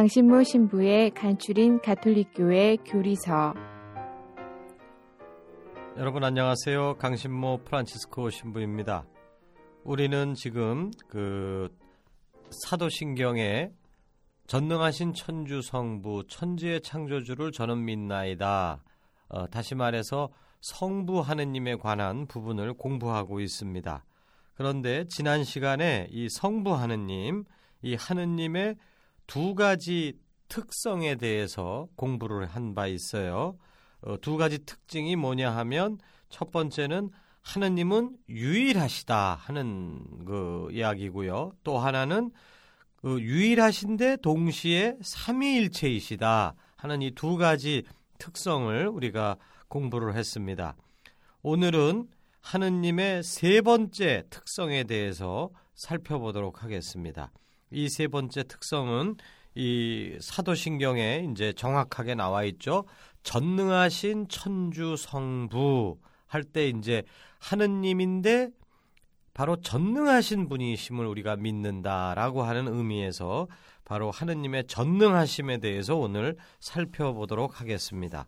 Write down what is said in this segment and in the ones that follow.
강신모 신부의 간추린 가톨릭교회 교리서 여러분 안녕하세요. 강신모 프란치스코 신부입니다. 우리는 지금 그 사도신경에 전능하신 천주 성부 천지의 창조주를 저는 믿나이다. 어, 다시 말해서 성부 하느님에 관한 부분을 공부하고 있습니다. 그런데 지난 시간에 이 성부 하느님, 이 하느님의 두 가지 특성에 대해서 공부를 한 바 있어요. 어, 두 가지 특징이 뭐냐 하면 첫 번째는 하느님은 유일하시다 하는 그 이야기고요. 또 하나는 그 유일하신데 동시에 삼위일체이시다 하는 이 두 가지 특성을 우리가 공부를 했습니다. 오늘은 하느님의 세 번째 특성에 대해서 살펴보도록 하겠습니다. 이 세 번째 특성은 이 사도신경에 이제 정확하게 나와 있죠. 전능하신 천주 성부 할 때 이제 하느님인데 바로 전능하신 분이심을 우리가 믿는다라고 하는 의미에서 바로 하느님의 전능하심에 대해서 오늘 살펴보도록 하겠습니다.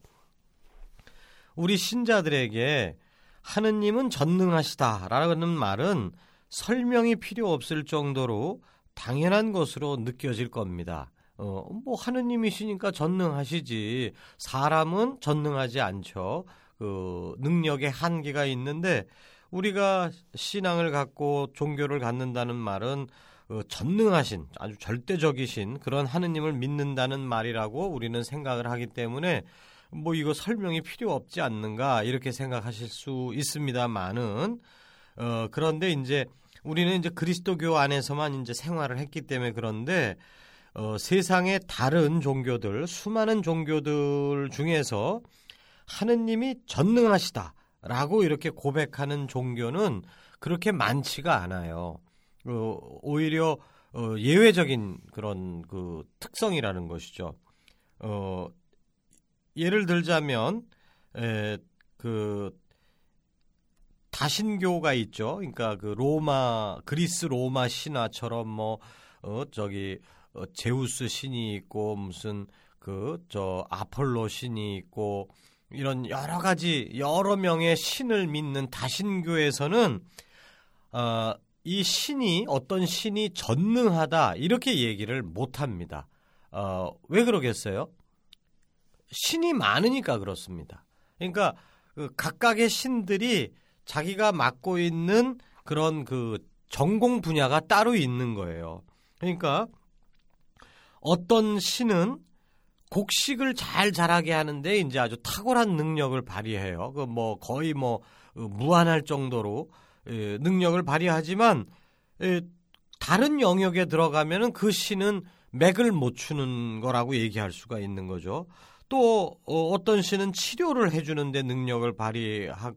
우리 신자들에게 하느님은 전능하시다라는 말은 설명이 필요 없을 정도로 당연한 것으로 느껴질 겁니다. 어, 뭐 하느님이시니까 전능하시지 사람은 전능하지 않죠. 그 능력의 한계가 있는데 우리가 신앙을 갖고 종교를 갖는다는 말은 어, 전능하신 아주 절대적이신 그런 하느님을 믿는다는 말이라고 우리는 생각을 하기 때문에 뭐 이거 설명이 필요 없지 않는가 이렇게 생각하실 수 있습니다만은 어 그런데 이제 우리는 이제 그리스도교 안에서만 이제 생활을 했기 때문에 그런데 어 세상의 다른 종교들 수많은 종교들 중에서 하느님이 전능하시다라고 이렇게 고백하는 종교는 그렇게 많지가 않아요. 어, 오히려 어, 예외적인 그런 그 특성이라는 것이죠. 어, 예를 들자면 에, 그 다신교가 있죠. 그러니까 그 로마 그리스 로마 신화처럼 뭐 어, 저기 어, 제우스 신이 있고 무슨 그 저 아폴로 신이 있고 이런 여러 가지 여러 명의 신을 믿는 다신교에서는 어, 이 신이 어떤 신이 전능하다 이렇게 얘기를 못 합니다. 어, 왜 그러겠어요? 신이 많으니까 그렇습니다. 그러니까 그 각각의 신들이 자기가 맡고 있는 그런 그 전공 분야가 따로 있는 거예요. 그러니까 어떤 신은 곡식을 잘 자라게 하는데 이제 아주 탁월한 능력을 발휘해요. 그 뭐 거의 뭐 어, 무한할 정도로 예, 능력을 발휘하지만 예, 다른 영역에 들어가면은 그 신은 맥을 못 추는 거라고 얘기할 수가 있는 거죠. 또 어, 떤 신은 치료를 해주는데 능력을 발휘하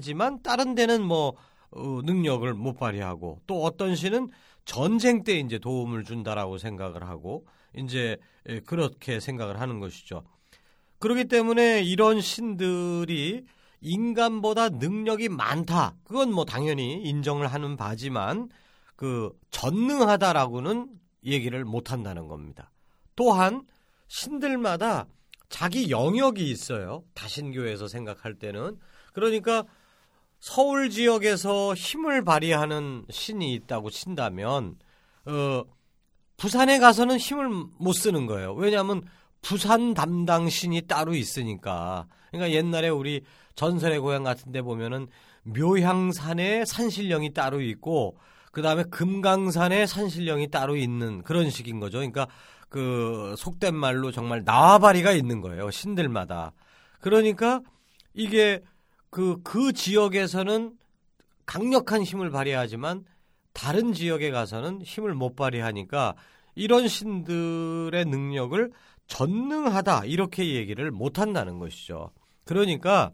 지만 다른 데는 뭐 어, 능력을 못 발휘하고 또 어떤 신은 전쟁 때 이제 도움을 준다라고 생각을 하고 이제 예, 그렇게 생각을 하는 것이죠. 그렇기 때문에 이런 신들이 인간보다 능력이 많다. 그건 뭐 당연히 인정을 하는 바지만 그 전능하다라고는 얘기를 못 한다는 겁니다. 또한 신들마다 자기 영역이 있어요. 다신교에서 생각할 때는. 그러니까 서울 지역에서 힘을 발휘하는 신이 있다고 친다면 어 부산에 가서는 힘을 못 쓰는 거예요. 왜냐하면 부산 담당 신이 따로 있으니까. 그러니까 옛날에 우리 전설의 고향 같은 데 보면은 묘향산에 산신령이 따로 있고 그다음에 금강산에 산신령이 따로 있는 그런 식인 거죠. 그러니까 그 속된 말로 정말 나와바리가 있는 거예요. 신들마다. 그러니까 이게 그, 그 지역에서는 강력한 힘을 발휘하지만 다른 지역에 가서는 힘을 못 발휘하니까 이런 신들의 능력을 전능하다 이렇게 얘기를 못 한다는 것이죠. 그러니까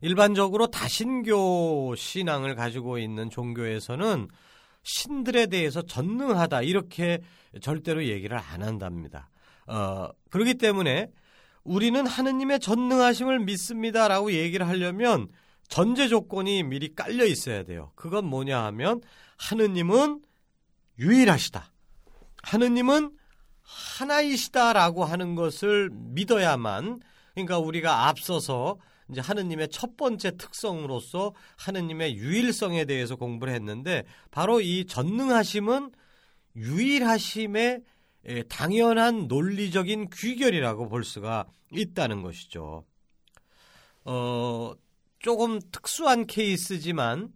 일반적으로 다신교 신앙을 가지고 있는 종교에서는 신들에 대해서 전능하다 이렇게 절대로 얘기를 안 한답니다. 어, 그렇기 때문에 우리는 하느님의 전능하심을 믿습니다라고 얘기를 하려면 전제 조건이 미리 깔려 있어야 돼요. 그건 뭐냐 하면 하느님은 유일하시다. 하느님은 하나이시다라고 하는 것을 믿어야만 그러니까 우리가 앞서서 이제 하느님의 첫 번째 특성으로서 하느님의 유일성에 대해서 공부를 했는데 바로 이 전능하심은 유일하심의 당연한 논리적인 귀결이라고 볼 수가 있다는 것이죠. 어, 조금 특수한 케이스지만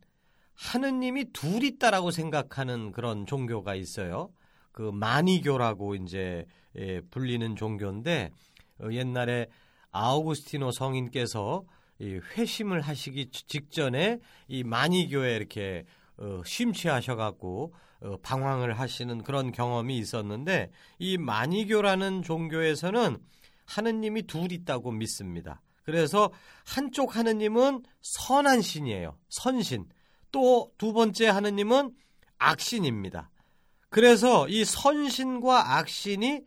하느님이 둘 있다라고 생각하는 그런 종교가 있어요. 그 마니교라고 이제 예, 불리는 종교인데 어, 옛날에 아우구스티노 성인께서 이 회심을 하시기 직전에 이 마니교에 이렇게 어, 심취하셔갖고 어, 방황을 하시는 그런 경험이 있었는데 이 마니교라는 종교에서는 하느님이 둘 있다고 믿습니다. 그래서 한쪽 하느님은 선한 신이에요. 선신. 또 두 번째 하느님은 악신입니다. 그래서 이 선신과 악신이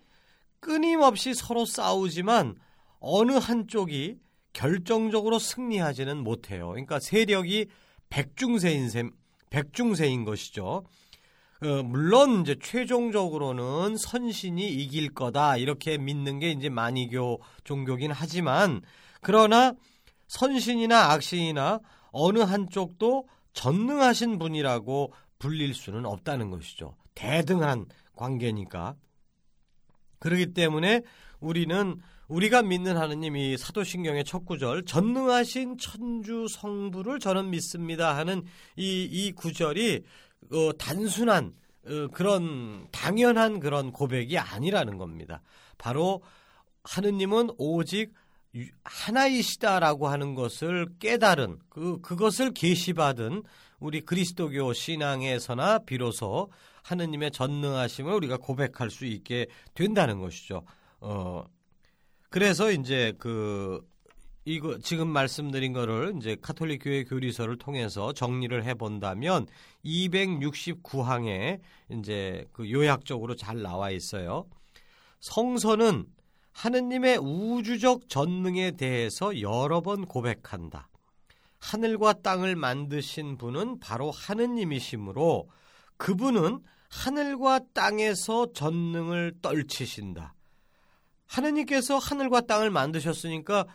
끊임없이 서로 싸우지만 어느 한쪽이 결정적으로 승리하지는 못해요. 그러니까 세력이 백중세인 셈, 백중세인 것이죠. 어, 물론 이제 최종적으로는 선신이 이길 거다 이렇게 믿는 게 이제 만이교 종교긴 하지만 그러나 선신이나 악신이나 어느 한쪽도 전능하신 분이라고 불릴 수는 없다는 것이죠. 대등한 관계니까. 그렇기 때문에 우리는 우리가 믿는 하느님 이 사도신경의 첫 구절 전능하신 천주 성부를 저는 믿습니다 하는 이, 이 구절이 어, 단순한 어, 그런 당연한 그런 고백이 아니라는 겁니다. 바로 하느님은 오직 하나이시다라고 하는 것을 깨달은 그 그것을 계시받은 우리 그리스도교 신앙에서나 비로소 하느님의 전능하심을 우리가 고백할 수 있게 된다는 것이죠. 어 그래서 이제 그 이거 지금 말씀드린 거를 이제 카톨릭 교회 교리서를 통해서 정리를 해 본다면 269항에 이제 그 요약적으로 잘 나와 있어요. 성서는 하느님의 우주적 전능에 대해서 여러 번 고백한다. 하늘과 땅을 만드신 분은 바로 하느님이시므로 그분은 하늘과 땅에서 전능을 떨치신다. 하느님께서 하늘과 땅을 만드셨으니까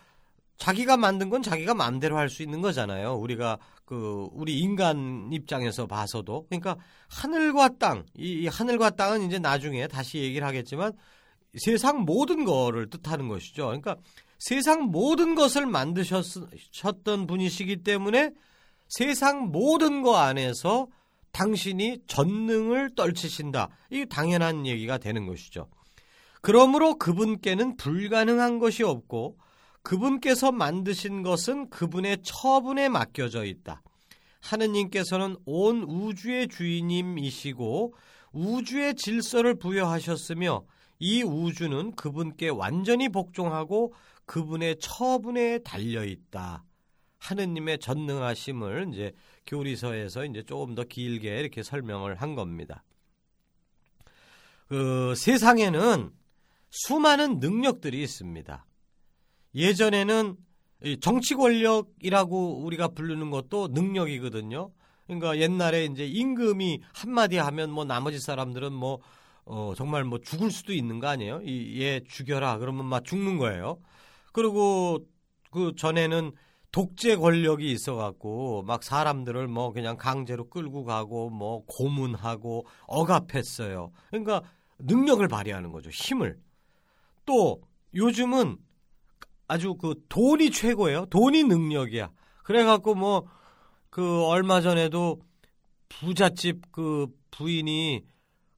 자기가 만든 건 자기가 마음대로 할 수 있는 거잖아요. 우리가 그 우리 인간 입장에서 봐서도 그러니까 하늘과 땅, 이, 하늘과 땅은 이제 나중에 다시 얘기를 하겠지만 세상 모든 거를 뜻하는 것이죠. 그러니까 세상 모든 것을 만드셨던 분이시기 때문에 세상 모든 거 안에서 당신이 전능을 떨치신다. 이 당연한 얘기가 되는 것이죠. 그러므로 그분께는 불가능한 것이 없고 그분께서 만드신 것은 그분의 처분에 맡겨져 있다. 하느님께서는 온 우주의 주인님이시고 우주의 질서를 부여하셨으며 이 우주는 그분께 완전히 복종하고 그분의 처분에 달려 있다. 하느님의 전능하심을 이제 교리서에서 이제 조금 더 길게 이렇게 설명을 한 겁니다. 그 세상에는 수많은 능력들이 있습니다. 예전에는 정치 권력이라고 우리가 부르는 것도 능력이거든요. 그러니까 옛날에 이제 임금이 한마디 하면 뭐 나머지 사람들은 뭐 어, 정말 뭐 죽을 수도 있는 거 아니에요? 이, 얘 죽여라. 그러면 막 죽는 거예요. 그리고 그 전에는 독재 권력이 있어갖고 막 사람들을 뭐 그냥 강제로 끌고 가고 뭐 고문하고 억압했어요. 그러니까 능력을 발휘하는 거죠. 힘을. 또 요즘은 아주 그 돈이 최고예요. 돈이 능력이야. 그래갖고 뭐 그 얼마 전에도 부잣집 그 부인이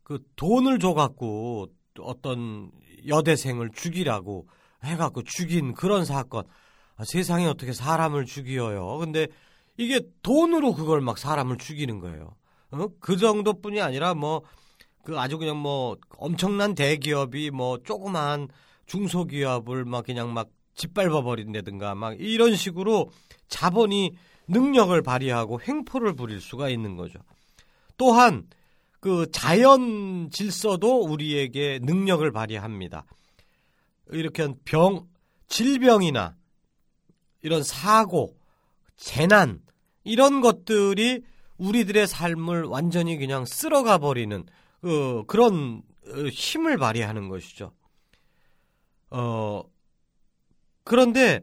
그 돈을 줘갖고 어떤 여대생을 죽이라고 해갖고 죽인 그런 사건. 아, 세상에 어떻게 사람을 죽여요. 근데 이게 돈으로 그걸 막 사람을 죽이는 거예요. 어? 그 정도뿐이 아니라 뭐 그 아주 그냥 뭐 엄청난 대기업이 뭐 조그만 중소기업을 막 그냥 막 짓밟아 버린다든가 막 이런 식으로 자본이 능력을 발휘하고 횡포를 부릴 수가 있는 거죠. 또한 그 자연 질서도 우리에게 능력을 발휘합니다. 이렇게 병, 질병이나 이런 사고, 재난, 이런 것들이 우리들의 삶을 완전히 그냥 쓸어가 버리는 어, 그런 어, 힘을 발휘하는 것이죠. 어, 그런데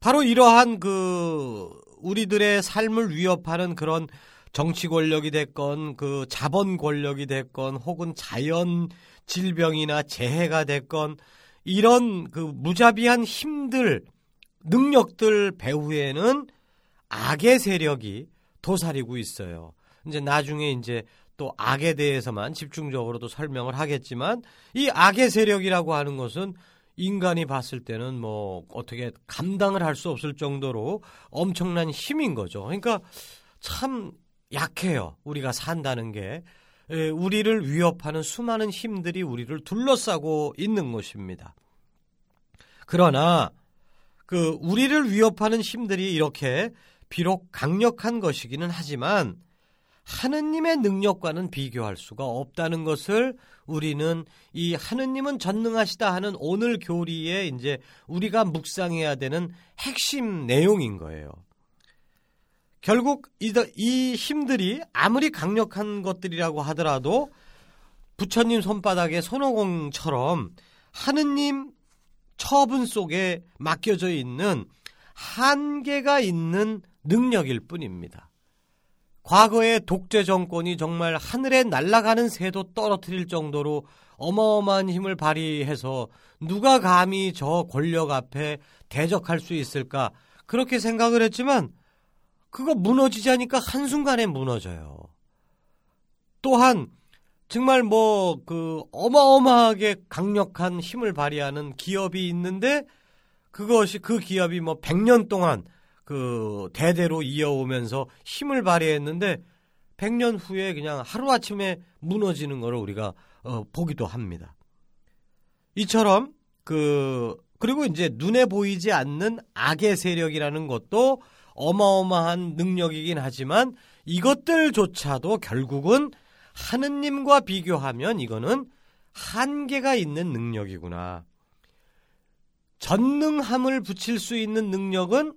바로 이러한 그 우리들의 삶을 위협하는 그런 정치 권력이 됐건 그 자본 권력이 됐건 혹은 자연 질병이나 재해가 됐건 이런 그 무자비한 힘들 능력들 배후에는 악의 세력이 도사리고 있어요. 이제 나중에 이제 또 악에 대해서만 집중적으로도 설명을 하겠지만 이 악의 세력이라고 하는 것은 인간이 봤을 때는 뭐 어떻게 감당을 할 수 없을 정도로 엄청난 힘인 거죠. 그러니까 참 약해요. 우리가 산다는 게 우리를 위협하는 수많은 힘들이 우리를 둘러싸고 있는 것입니다. 그러나 그 우리를 위협하는 힘들이 이렇게 비록 강력한 것이기는 하지만 하느님의 능력과는 비교할 수가 없다는 것을 우리는 이 하느님은 전능하시다 하는 오늘 교리에 이제 우리가 묵상해야 되는 핵심 내용인 거예요. 결국 이, 이 힘들이 아무리 강력한 것들이라고 하더라도 부처님 손바닥에 손오공처럼 하느님 처분 속에 맡겨져 있는 한계가 있는 능력일 뿐입니다. 과거의 독재 정권이 정말 하늘에 날아가는 새도 떨어뜨릴 정도로 어마어마한 힘을 발휘해서 누가 감히 저 권력 앞에 대적할 수 있을까 그렇게 생각을 했지만 그거 무너지자니까 한순간에 무너져요. 또한 정말 뭐 그 어마어마하게 강력한 힘을 발휘하는 기업이 있는데 그것이 그 기업이 뭐 100년 동안 그 대대로 이어오면서 힘을 발휘했는데 100년 후에 그냥 하루아침에 무너지는 것을 우리가 어, 보기도 합니다. 이처럼 그 그리고 이제 눈에 보이지 않는 악의 세력이라는 것도 어마어마한 능력이긴 하지만 이것들조차도 결국은 하느님과 비교하면 이거는 한계가 있는 능력이구나. 전능함을 붙일 수 있는 능력은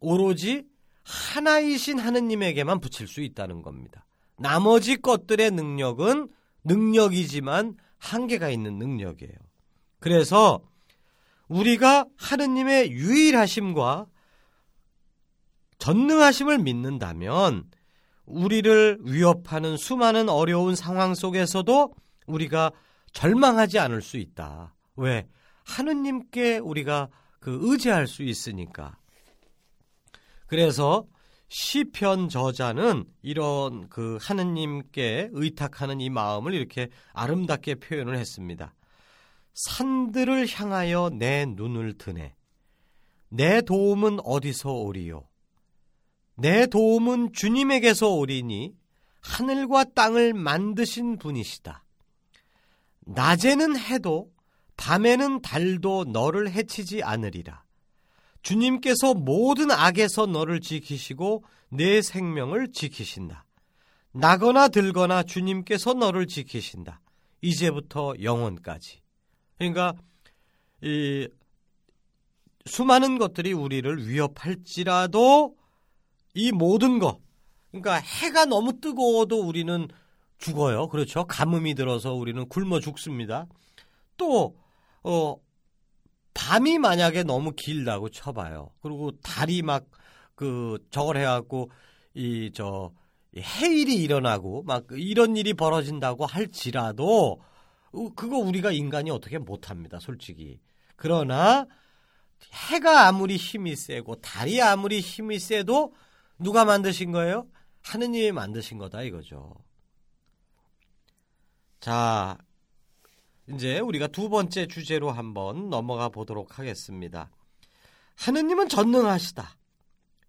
오로지 하나이신 하느님에게만 붙일 수 있다는 겁니다. 나머지 것들의 능력은 능력이지만 한계가 있는 능력이에요. 그래서 우리가 하느님의 유일하심과 전능하심을 믿는다면 우리를 위협하는 수많은 어려운 상황 속에서도 우리가 절망하지 않을 수 있다. 왜? 하느님께 우리가 그 의지할 수 있으니까. 그래서 시편 저자는 이런 그 하느님께 의탁하는 이 마음을 이렇게 아름답게 표현을 했습니다. 산들을 향하여 내 눈을 드네. 내 도움은 어디서 오리요? 내 도움은 주님에게서 오리니 하늘과 땅을 만드신 분이시다. 낮에는 해도 밤에는 달도 너를 해치지 않으리라. 주님께서 모든 악에서 너를 지키시고 내 생명을 지키신다. 나거나 들거나 주님께서 너를 지키신다. 이제부터 영원까지. 그러니까 이 수많은 것들이 우리를 위협할지라도 이 모든 것 그러니까 해가 너무 뜨거워도 우리는 죽어요. 그렇죠? 가뭄이 들어서 우리는 굶어 죽습니다. 또 어, 밤이 만약에 너무 길다고 쳐봐요. 그리고 달이 막 그 저걸 해갖고 이 저 해일이 일어나고 막 이런 일이 벌어진다고 할지라도 어, 그거 우리가 인간이 어떻게 못합니다, 솔직히. 그러나 해가 아무리 힘이 세고 달이 아무리 힘이 세도 누가 만드신 거예요? 하느님이 만드신 거다 이거죠. 자, 이제 우리가 두 번째 주제로 한번 넘어가 보도록 하겠습니다. 하느님은 전능하시다.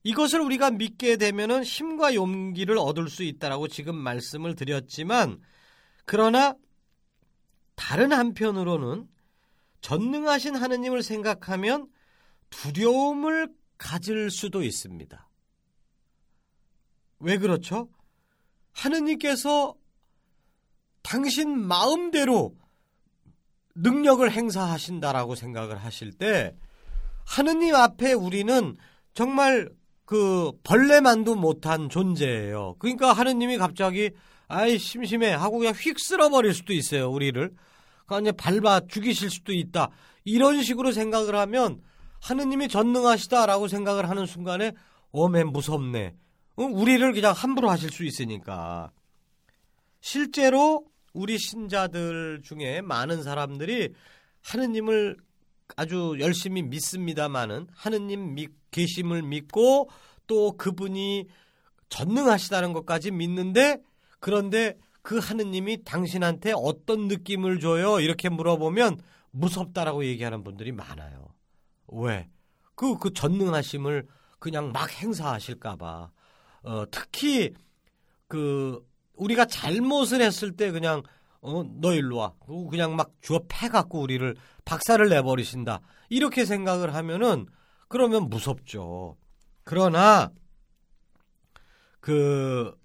이것을 우리가 믿게 되면은 힘과 용기를 얻을 수 있다라고 지금 말씀을 드렸지만 그러나 다른 한편으로는 전능하신 하느님을 생각하면 두려움을 가질 수도 있습니다. 왜 그렇죠? 하느님께서 당신 마음대로 능력을 행사하신다라고 생각을 하실 때 하느님 앞에 우리는 정말 그 벌레만도 못한 존재예요. 그러니까 하느님이 갑자기 아이 심심해 하고 그냥 휙 쓸어버릴 수도 있어요. 우리를. 그러니까 밟아 죽이실 수도 있다. 이런 식으로 생각을 하면 하느님이 전능하시다라고 생각을 하는 순간에 어메 무섭네. 우리를 그냥 함부로 하실 수 있으니까. 실제로 우리 신자들 중에 많은 사람들이 하느님을 아주 열심히 믿습니다마는 하느님 믿, 계심을 믿고 또 그분이 전능하시다는 것까지 믿는데 그런데 그 하느님이 당신한테 어떤 느낌을 줘요? 이렇게 물어보면 무섭다라고 얘기하는 분들이 많아요. 왜? 그, 그 전능하심을 그냥 막 행사하실까봐. 어, 특히 그 우리가 잘못을 했을 때 그냥 어, 너 일로 와. 그냥 막 주어 패갖고 우리를 박살을 내버리신다. 이렇게 생각을 하면은 그러면 무섭죠. 그러나 그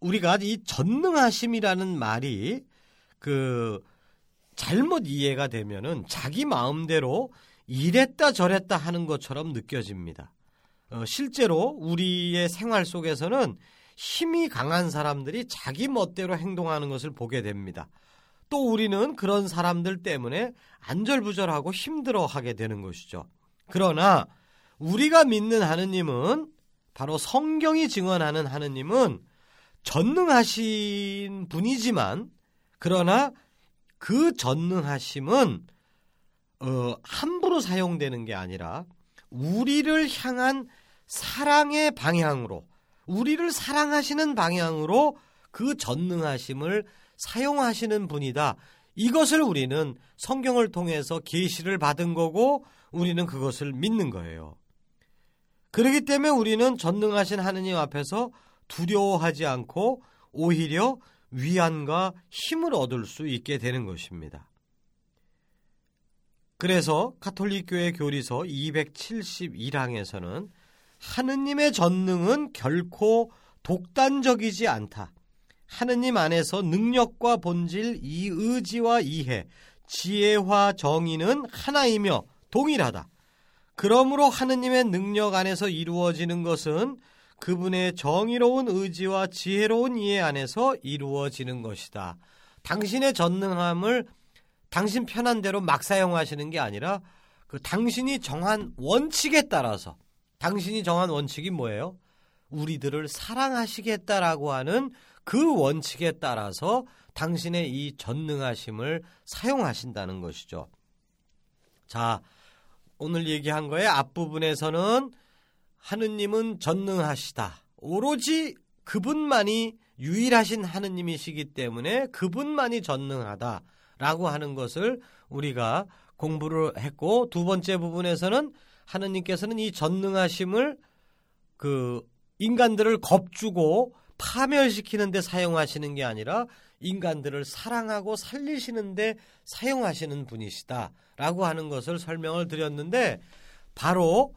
우리가 이 전능하심이라는 말이 그 잘못 이해가 되면은 자기 마음대로 이랬다 저랬다 하는 것처럼 느껴집니다. 어, 실제로 우리의 생활 속에서는 힘이 강한 사람들이 자기 멋대로 행동하는 것을 보게 됩니다. 또 우리는 그런 사람들 때문에 안절부절하고 힘들어하게 되는 것이죠. 그러나 우리가 믿는 하느님은 바로 성경이 증언하는 하느님은 전능하신 분이지만 그러나 그 전능하심은 어, 함부로 사용되는 게 아니라 우리를 향한 사랑의 방향으로 우리를 사랑하시는 방향으로 그 전능하심을 사용하시는 분이다. 이것을 우리는 성경을 통해서 계시를 받은 거고 우리는 그것을 믿는 거예요. 그렇기 때문에 우리는 전능하신 하느님 앞에서 두려워하지 않고 오히려 위안과 힘을 얻을 수 있게 되는 것입니다. 그래서 카톨릭 교회 교리서 271항에서는 하느님의 전능은 결코 독단적이지 않다. 하느님 안에서 능력과 본질, 이 의지와 이해, 지혜와 정의는 하나이며 동일하다. 그러므로 하느님의 능력 안에서 이루어지는 것은 그분의 정의로운 의지와 지혜로운 이해 안에서 이루어지는 것이다. 당신의 전능함을 당신 편한 대로 막 사용하시는 게 아니라 그 당신이 정한 원칙에 따라서 당신이 정한 원칙이 뭐예요? 우리들을 사랑하시겠다라고 하는 그 원칙에 따라서 당신의 이 전능하심을 사용하신다는 것이죠. 자, 오늘 얘기한 거의 앞부분에서는 하느님은 전능하시다. 오로지 그분만이 유일하신 하느님이시기 때문에 그분만이 전능하다라고 하는 것을 우리가 공부를 했고 두 번째 부분에서는 하느님께서는 이 전능하심을 그 인간들을 겁주고 파멸시키는 데 사용하시는 게 아니라 인간들을 사랑하고 살리시는 데 사용하시는 분이시다라고 하는 것을 설명을 드렸는데 바로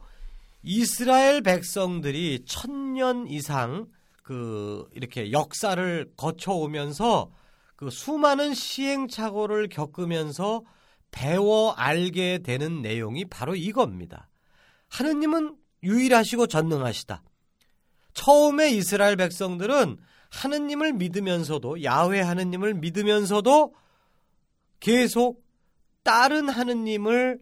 이스라엘 백성들이 천년 이상 그 이렇게 역사를 거쳐오면서 그 수많은 시행착오를 겪으면서 배워 알게 되는 내용이 바로 이겁니다. 하느님은 유일하시고 전능하시다. 처음에 이스라엘 백성들은 하느님을 믿으면서도 야훼 하느님을 믿으면서도 계속 다른 하느님을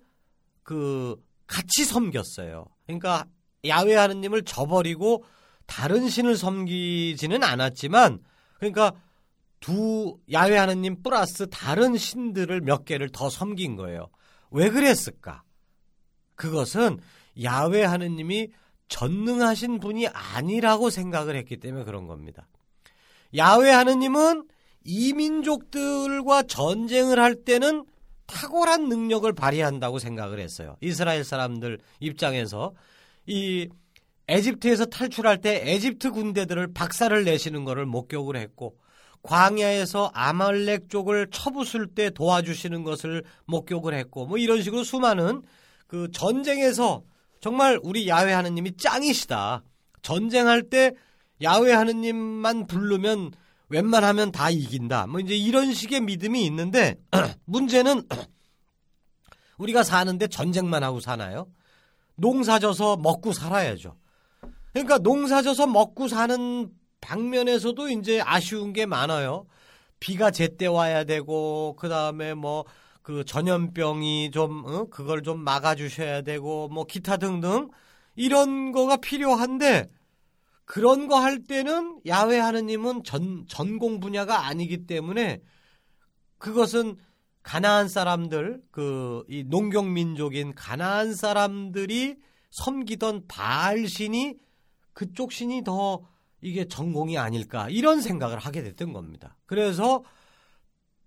그 같이 섬겼어요. 그러니까 야훼 하느님을 저버리고 다른 신을 섬기지는 않았지만 그러니까 두 야외 하느님 플러스 다른 신들을 몇 개를 더 섬긴 거예요. 왜 그랬을까? 그것은 야외 하느님이 전능하신 분이 아니라고 생각을 했기 때문에 그런 겁니다. 야외 하느님은 이민족들과 전쟁을 할 때는 탁월한 능력을 발휘한다고 생각을 했어요. 이스라엘 사람들 입장에서 이 에집트에서 탈출할 때 에집트 군대들을 박살을 내시는 것을 목격을 했고 광야에서 아말렉 쪽을 쳐부술 때 도와주시는 것을 목격을 했고 뭐 이런 식으로 수많은 그 전쟁에서 정말 우리 야외 하느님이 짱이시다. 전쟁할 때 야외 하느님만 부르면 웬만하면 다 이긴다. 뭐 이제 이런 식의 믿음이 있는데 문제는 우리가 사는데 전쟁만 하고 사나요? 농사져서 먹고 살아야죠. 그러니까 농사져서 먹고 사는 방면에서도 이제 아쉬운 게 많아요. 비가 제때 와야 되고 그 다음에 뭐 그 전염병이 좀 어? 그걸 좀 막아주셔야 되고 뭐 기타 등등 이런 거가 필요한데 그런 거 할 때는 야외 하느님은 전 전공 분야가 아니기 때문에 그것은 가나안 사람들 그 이 농경 민족인 가나안 사람들이 섬기던 바알 신이 그쪽 신이 더 이게 전공이 아닐까 이런 생각을 하게 됐던 겁니다. 그래서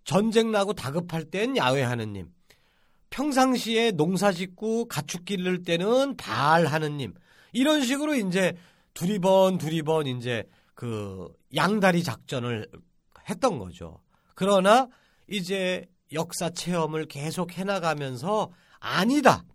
전쟁 나고 다급할 땐 야외 하느님, 평상시에 농사 짓고 가축 기를 때는 바알 하느님 이런 식으로 이제 두리번 두리번 이제 그 양다리 작전을 했던 거죠. 그러나 이제 역사 체험을 계속 해나가면서 아니다.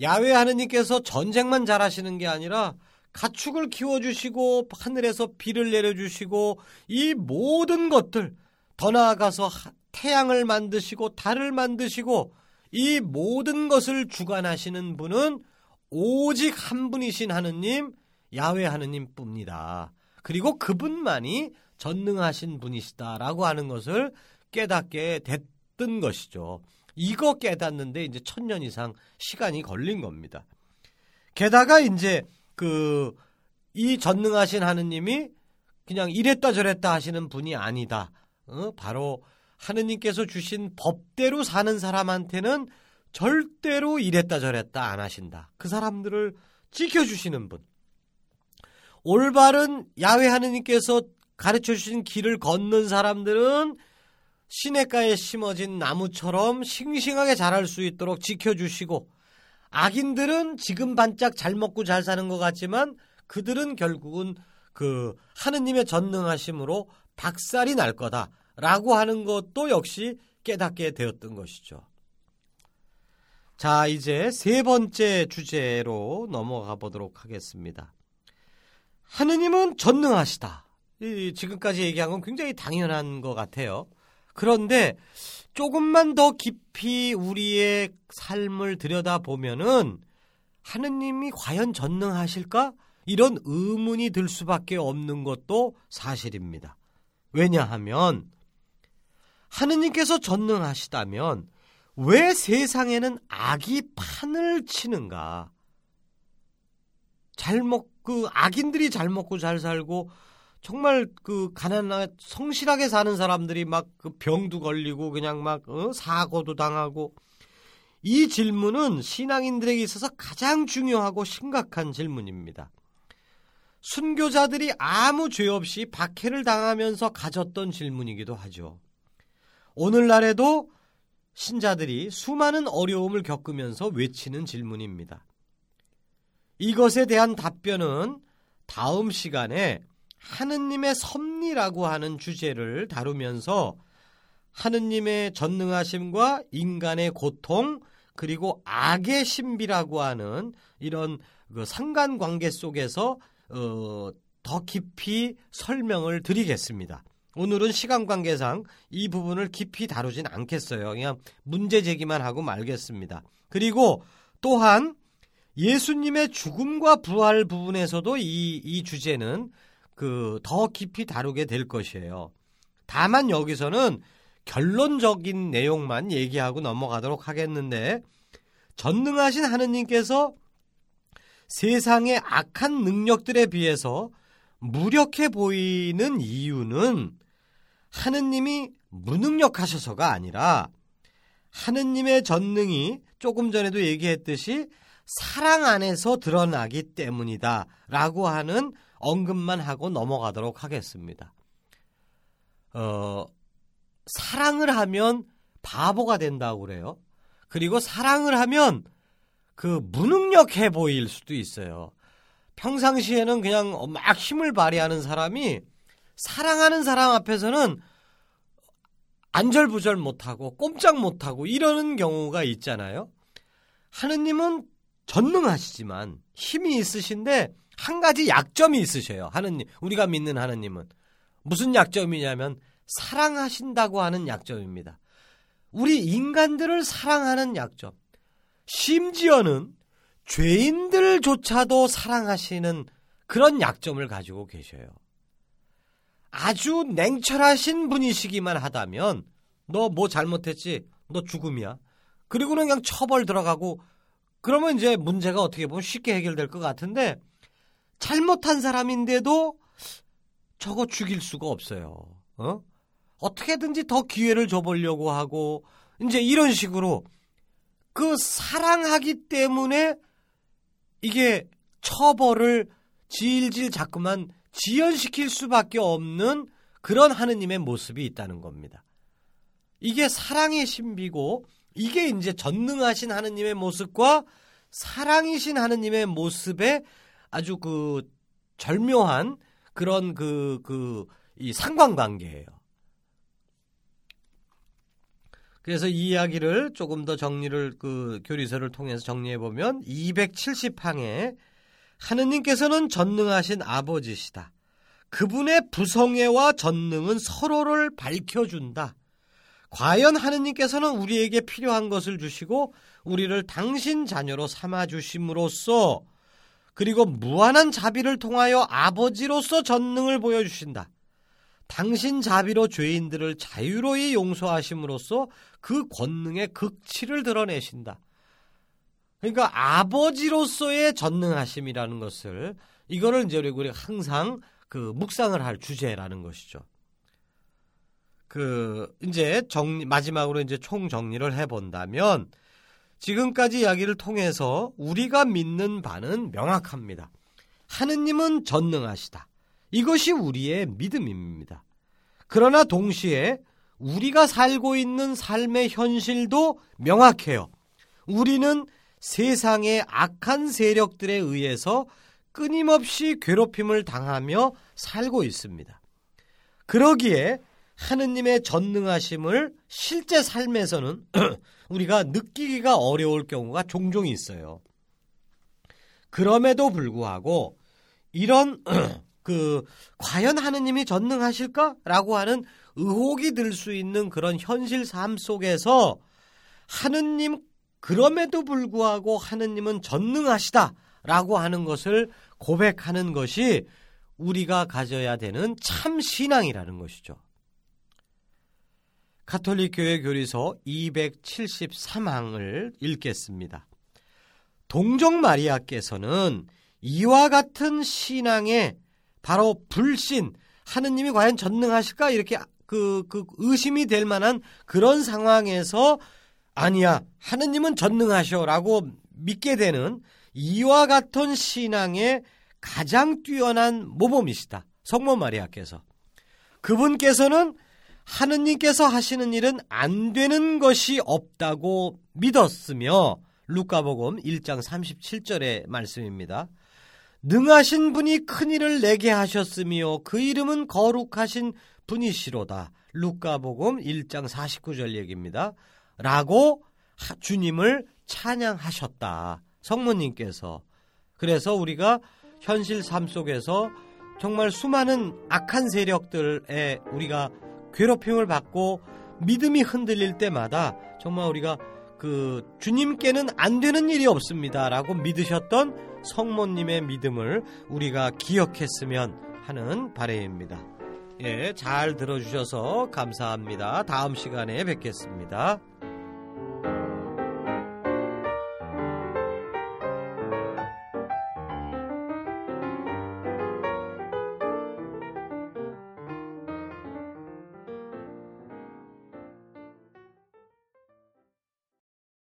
야외 하느님께서 전쟁만 잘하시는 게 아니라 가축을 키워주시고 하늘에서 비를 내려주시고 이 모든 것들 더 나아가서 태양을 만드시고 달을 만드시고 이 모든 것을 주관하시는 분은 오직 한 분이신 하느님 야외 하느님 뿐입니다. 그리고 그분만이 전능하신 분이시다라고 하는 것을 깨닫게 됐던 것이죠. 이거 깨닫는데 이제 천년 이상 시간이 걸린 겁니다. 게다가 이제 그 이 전능하신 하느님이 그냥 이랬다 저랬다 하시는 분이 아니다. 어? 바로 하느님께서 주신 법대로 사는 사람한테는 절대로 이랬다 저랬다 안 하신다. 그 사람들을 지켜주시는 분. 올바른 야외 하느님께서 가르쳐 주신 길을 걷는 사람들은 시냇가에 심어진 나무처럼 싱싱하게 자랄 수 있도록 지켜주시고 악인들은 지금 반짝 잘 먹고 잘 사는 것 같지만 그들은 결국은 그 하느님의 전능하심으로 박살이 날 거다 라고 하는 것도 역시 깨닫게 되었던 것이죠. 자, 이제 세 번째 주제로 넘어가 보도록 하겠습니다. 하느님은 전능하시다. 지금까지 얘기한 건 굉장히 당연한 것 같아요. 그런데 조금만 더 깊이 우리의 삶을 들여다보면은 하느님이 과연 전능하실까? 이런 의문이 들 수밖에 없는 것도 사실입니다. 왜냐하면 하느님께서 전능하시다면 왜 세상에는 악이 판을 치는가? 잘 먹, 그 악인들이 잘 먹고 잘 살고 정말 그 가난하 성실하게 사는 사람들이 막 그 병도 걸리고 그냥 막 어? 사고도 당하고 이 질문은 신앙인들에게 있어서 가장 중요하고 심각한 질문입니다. 순교자들이 아무 죄 없이 박해를 당하면서 가졌던 질문이기도 하죠. 오늘날에도 신자들이 수많은 어려움을 겪으면서 외치는 질문입니다. 이것에 대한 답변은 다음 시간에 하느님의 섭리라고 하는 주제를 다루면서 하느님의 전능하심과 인간의 고통 그리고 악의 신비라고 하는 이런 그 상관관계 속에서 어, 더 깊이 설명을 드리겠습니다. 오늘은 시간 관계상 이 부분을 깊이 다루진 않겠어요. 그냥 문제 제기만 하고 말겠습니다. 그리고 또한 예수님의 죽음과 부활 부분에서도 이, 이 주제는 그 더 깊이 다루게 될 것이에요. 다만 여기서는 결론적인 내용만 얘기하고 넘어가도록 하겠는데 전능하신 하느님께서 세상의 악한 능력들에 비해서 무력해 보이는 이유는 하느님이 무능력하셔서가 아니라 하느님의 전능이 조금 전에도 얘기했듯이 사랑 안에서 드러나기 때문이다 라고 하는 언급만 하고 넘어가도록 하겠습니다. 어, 사랑을 하면 바보가 된다고 그래요. 그리고 사랑을 하면 그 무능력해 보일 수도 있어요. 평상시에는 그냥 막 힘을 발휘하는 사람이 사랑하는 사람 앞에서는 안절부절 못하고 꼼짝 못하고 이러는 경우가 있잖아요. 하느님은 전능하시지만 힘이 있으신데 한 가지 약점이 있으셔요. 하느님, 우리가 믿는 하느님은 무슨 약점이냐면 사랑하신다고 하는 약점입니다. 우리 인간들을 사랑하는 약점. 심지어는 죄인들조차도 사랑하시는 그런 약점을 가지고 계셔요. 아주 냉철하신 분이시기만 하다면 너 뭐 잘못했지? 너 죽음이야. 그리고는 그냥 처벌 들어가고 그러면 이제 문제가 어떻게 보면 쉽게 해결될 것 같은데 잘못한 사람인데도 저거 죽일 수가 없어요. 어? 어떻게든지 더 기회를 줘보려고 하고 이제 이런 식으로 그 사랑하기 때문에 이게 처벌을 질질 자꾸만 지연시킬 수밖에 없는 그런 하느님의 모습이 있다는 겁니다. 이게 사랑의 신비고 이게 이제 전능하신 하느님의 모습과 사랑이신 하느님의 모습의 아주 그 절묘한 그런 그 그 이 상관관계예요. 그래서 이 이야기를 조금 더 정리를 그 교리서를 통해서 정리해 보면 270항에 하느님께서는 전능하신 아버지시다. 그분의 부성애와 전능은 서로를 밝혀준다. 과연 하느님께서는 우리에게 필요한 것을 주시고 우리를 당신 자녀로 삼아 주심으로써 그리고 무한한 자비를 통하여 아버지로서 전능을 보여주신다. 당신 자비로 죄인들을 자유로이 용서하심으로써 그 권능의 극치를 드러내신다. 그러니까 아버지로서의 전능하심이라는 것을 이거를 이제 우리가 항상 그 묵상을 할 주제라는 것이죠. 그 이제 정리 마지막으로 이제 총 정리를 해 본다면 지금까지 이야기를 통해서 우리가 믿는 바는 명확합니다. 하느님은 전능하시다. 이것이 우리의 믿음입니다. 그러나 동시에 우리가 살고 있는 삶의 현실도 명확해요. 우리는 세상의 악한 세력들에 의해서 끊임없이 괴롭힘을 당하며 살고 있습니다. 그러기에 하느님의 전능하심을 실제 삶에서는 우리가 느끼기가 어려울 경우가 종종 있어요. 그럼에도 불구하고 이런 그 과연 하느님이 전능하실까라고 하는 의혹이 들 수 있는 그런 현실 삶 속에서 하느님 그럼에도 불구하고 하느님은 전능하시다라고 하는 것을 고백하는 것이 우리가 가져야 되는 참 신앙이라는 것이죠. 가톨릭 교회 교리서 273항을 읽겠습니다. 동정 마리아께서는 이와 같은 신앙에 바로 불신, 하느님이 과연 전능하실까? 이렇게 그, 그 의심이 될 만한 그런 상황에서 아니야, 하느님은 전능하셔라고 믿게 되는 이와 같은 신앙의 가장 뛰어난 모범이시다. 성모 마리아께서. 그분께서는 하느님께서 하시는 일은 안 되는 것이 없다고 믿었으며 루카복음 1장 37절의 말씀입니다. 능하신 분이 큰 일을 내게 하셨으며 그 이름은 거룩하신 분이시로다. 루카복음 1장 49절 얘기입니다. 라고 주님을 찬양하셨다. 성모님께서. 그래서 우리가 현실 삶 속에서 정말 수많은 악한 세력들에 우리가 괴롭힘을 받고 믿음이 흔들릴 때마다 정말 우리가 그 주님께는 안 되는 일이 없습니다라고 믿으셨던 성모님의 믿음을 우리가 기억했으면 하는 바램입니다. 예, 잘 들어주셔서 감사합니다. 다음 시간에 뵙겠습니다.